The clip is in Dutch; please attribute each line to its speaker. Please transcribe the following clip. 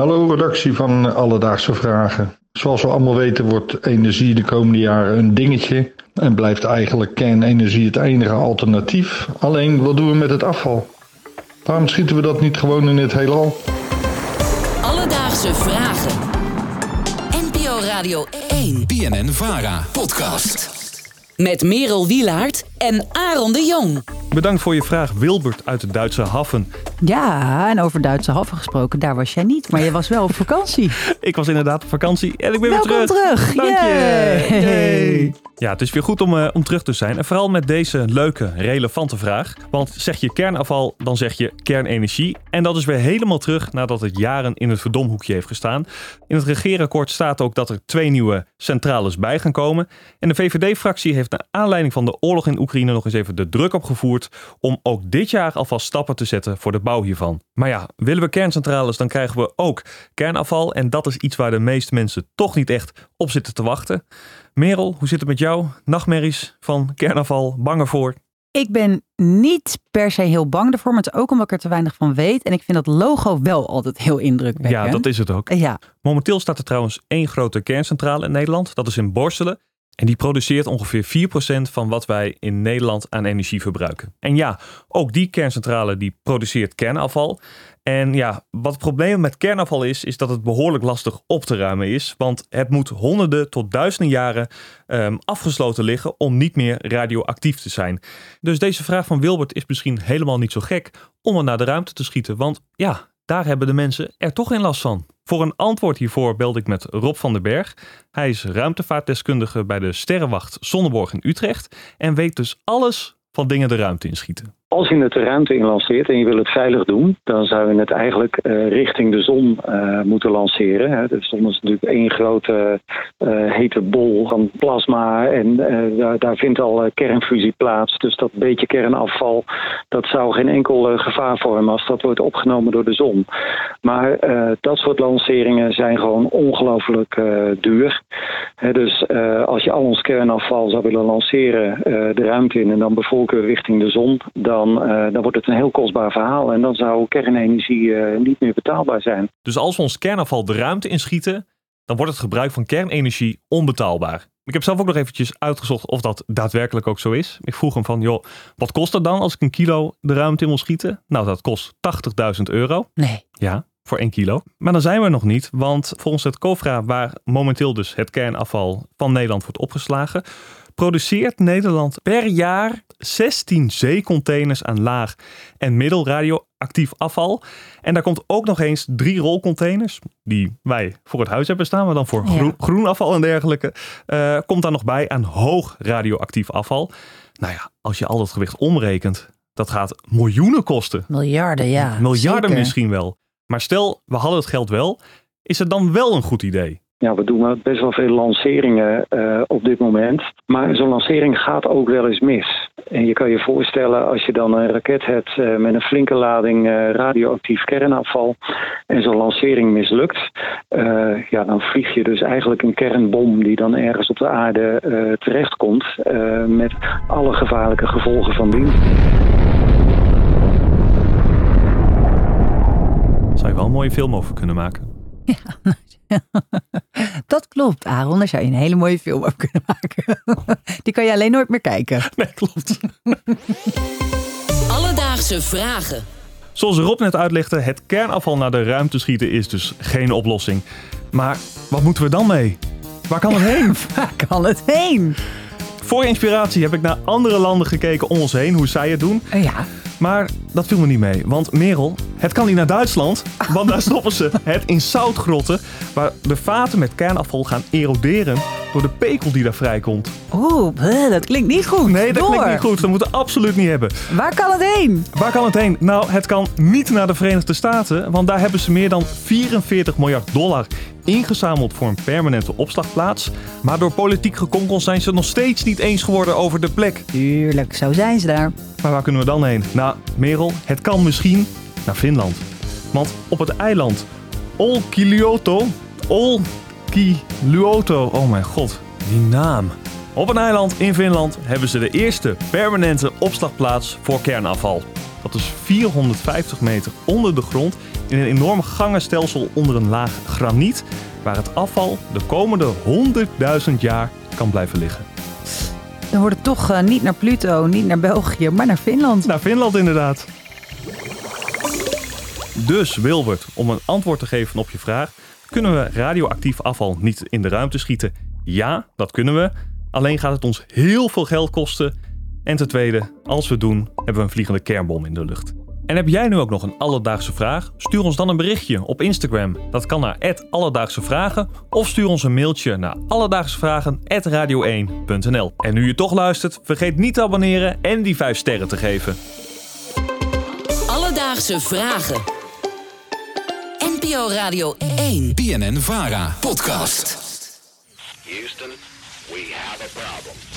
Speaker 1: Hallo, redactie van Alledaagse Vragen. Zoals we allemaal weten wordt energie de komende jaren een dingetje en blijft eigenlijk kernenergie het enige alternatief. Alleen, wat doen we met het afval? Waarom schieten we dat niet gewoon in het heelal?
Speaker 2: Alledaagse Vragen. NPO Radio 1.
Speaker 3: BNN Vara. Podcast.
Speaker 2: Met Merel Wielaert en Aaron de Jong.
Speaker 4: Bedankt voor je vraag, Wilbert uit de Duitse Haven.
Speaker 5: Ja, en over Duitse haven gesproken, daar was jij niet, maar je was wel op vakantie.
Speaker 4: Ik was inderdaad op vakantie en ik ben
Speaker 5: Welkom
Speaker 4: weer terug.
Speaker 5: terug.
Speaker 4: Dank je.
Speaker 5: Yay.
Speaker 4: Yay. Ja, het is weer goed om, eh, om terug te zijn. En vooral met deze leuke, relevante vraag. Want zeg je kernafval, dan zeg je kernenergie. En dat is weer helemaal terug nadat het jaren in het verdomhoekje heeft gestaan. In het regeerakkoord staat ook dat er twee nieuwe centrales bij gaan komen. En de VVD-fractie heeft naar aanleiding van de oorlog in Oekraïne nog eens even de druk opgevoerd om ook dit jaar alvast stappen te zetten voor de bouw hiervan. Maar ja, willen we kerncentrales, dan krijgen we ook kernafval. En dat is iets waar de meeste mensen toch niet echt op zitten te wachten. Merel, hoe zit het met jou? Nachtmerries van kernafval, bang ervoor?
Speaker 5: Ik ben niet per se heel bang ervoor, maar het is ook omdat ik er te weinig van weet. En ik vind dat logo wel altijd heel indrukwekkend.
Speaker 4: Ja, dat is het ook.
Speaker 5: Ja,
Speaker 4: Momenteel staat er trouwens één grote kerncentrale in Nederland. Dat is in Borselen. En die produceert ongeveer 4% van wat wij in Nederland aan energie verbruiken. En ja, ook die kerncentrale die produceert kernafval. En ja, wat het probleem met kernafval is, is dat het behoorlijk lastig op te ruimen is. Want het moet honderden tot duizenden jaren ehm, afgesloten liggen om niet meer radioactief te zijn. Dus deze vraag van Wilbert is misschien helemaal niet zo gek om het naar de ruimte te schieten. Want ja, daar hebben de mensen er toch geen last van. Voor een antwoord hiervoor belde ik met Rob van den Berg. Hij is ruimtevaartdeskundige bij de Sterrenwacht Zonneborg in Utrecht en weet dus alles van dingen de ruimte inschieten.
Speaker 6: Als je het de ruimte in lanceert en je wil het veilig doen, dan zou je het eigenlijk eh, richting de zon eh, moeten lanceren. Hè. De zon is natuurlijk één grote eh, hete bol van plasma en daar, daar vindt al kernfusie plaats. Dus dat beetje kernafval, dat zou geen enkel gevaar vormen als dat wordt opgenomen door de zon. Maar dat soort lanceringen zijn gewoon ongelooflijk duur. Hè, dus als je al ons kernafval zou willen lanceren de ruimte in en dan bevolken richting de zon, dan, eh, dan wordt het een heel kostbaar verhaal. En dan zou kernenergie eh, niet meer betaalbaar zijn.
Speaker 4: Dus als we ons kernafval de ruimte inschieten, dan wordt het gebruik van kernenergie onbetaalbaar. Ik heb zelf ook nog eventjes uitgezocht of dat daadwerkelijk ook zo is. Ik vroeg hem van, joh, wat kost dat dan als ik een kilo de ruimte in wil schieten? Nou, dat kost 80.000 euro.
Speaker 5: nee.
Speaker 4: Ja, voor 1 kilo. Maar dan zijn we nog niet, want volgens het COFRA, waar momenteel dus het kernafval van Nederland wordt opgeslagen, produceert Nederland per jaar 16 zeecontainers aan laag en middel radioactief afval. En daar komt ook nog eens drie rolcontainers, die wij voor het huis hebben staan, maar dan voor
Speaker 5: Ja.
Speaker 4: groen, groen afval en dergelijke, eh, komt daar nog bij aan hoog radioactief afval. Nou ja, als je al dat gewicht omrekent, dat gaat miljoenen kosten.
Speaker 5: Miljarden, ja.
Speaker 4: Miljarden
Speaker 5: zeker.
Speaker 4: misschien wel. Maar stel, we hadden het geld wel. Is het dan wel een goed idee?
Speaker 6: Ja, we doen wel best wel veel lanceringen eh, op dit moment. Maar zo'n lancering gaat ook wel eens mis. En je kan je voorstellen als je dan een raket hebt eh, met een flinke lading eh, radioactief kernafval. En zo'n lancering mislukt. eh, ja, dan vlieg je dus eigenlijk een kernbom die dan ergens op de aarde eh, terechtkomt. eh, met alle gevaarlijke gevolgen van dien.
Speaker 4: Zou je wel een mooie film over kunnen maken.
Speaker 5: Dat klopt, Aaron. Daar zou je een hele mooie film over kunnen maken. Die kan je alleen nooit meer kijken.
Speaker 4: Nee, klopt.
Speaker 2: Alledaagse Vragen.
Speaker 4: Zoals Rob net uitlegde, het kernafval naar de ruimte schieten is dus geen oplossing. Maar wat moeten we dan mee? Waar kan het heen?
Speaker 5: Waar kan het heen?
Speaker 4: Voor inspiratie heb ik naar andere landen gekeken om ons heen, hoe zij het doen.
Speaker 5: Eh, Ja,
Speaker 4: Maar dat viel me niet mee, want Merel, het kan niet naar Duitsland. Want daar stoppen ze het in zoutgrotten, waar de vaten met kernafval gaan eroderen door de pekel die daar vrijkomt.
Speaker 5: oeh, dat klinkt niet goed.
Speaker 4: Nee, dat
Speaker 5: Door.
Speaker 4: klinkt niet goed. Dat moeten we absoluut niet hebben.
Speaker 5: Waar kan het heen?
Speaker 4: Waar kan het heen? Nou, het kan niet naar de Verenigde Staten, want daar hebben ze meer dan 44 miljard dollar ingezameld voor een permanente opslagplaats. Maar door politiek gekonkel zijn ze nog steeds niet eens geworden over de plek.
Speaker 5: Tuurlijk, zo zijn ze daar.
Speaker 4: Maar waar kunnen we dan heen? Nou, Merel, het kan misschien naar Finland. Want op het eiland Olkiluoto, Olkiluoto, oh mijn god, die naam. Op een eiland in Finland hebben ze de eerste permanente opslagplaats voor kernafval. Dat is 450 meter onder de grond in een enorm gangenstelsel onder een laag graniet, waar het afval de komende 100.000 jaar kan blijven liggen.
Speaker 5: Dan wordt het toch eh, niet naar Pluto, niet naar België, maar naar Finland.
Speaker 4: Naar Finland inderdaad. Dus Wilbert, om een antwoord te geven op je vraag, kunnen we radioactief afval niet in de ruimte schieten? Ja, dat kunnen we. Alleen gaat het ons heel veel geld kosten. En ten tweede, als we het doen, hebben we een vliegende kernbom in de lucht. En heb jij nu ook nog een alledaagse vraag? Stuur ons dan een berichtje op Instagram. Dat kan naar Alledaagse Vragen. Of stuur ons een mailtje naar alledaagsevragen.radio1.nl. En nu je toch luistert, vergeet niet te abonneren en die 5 sterren te geven.
Speaker 2: Alledaagse Vragen. NPO Radio 1.
Speaker 3: BNN Vara podcast.
Speaker 7: Houston, we have a problem.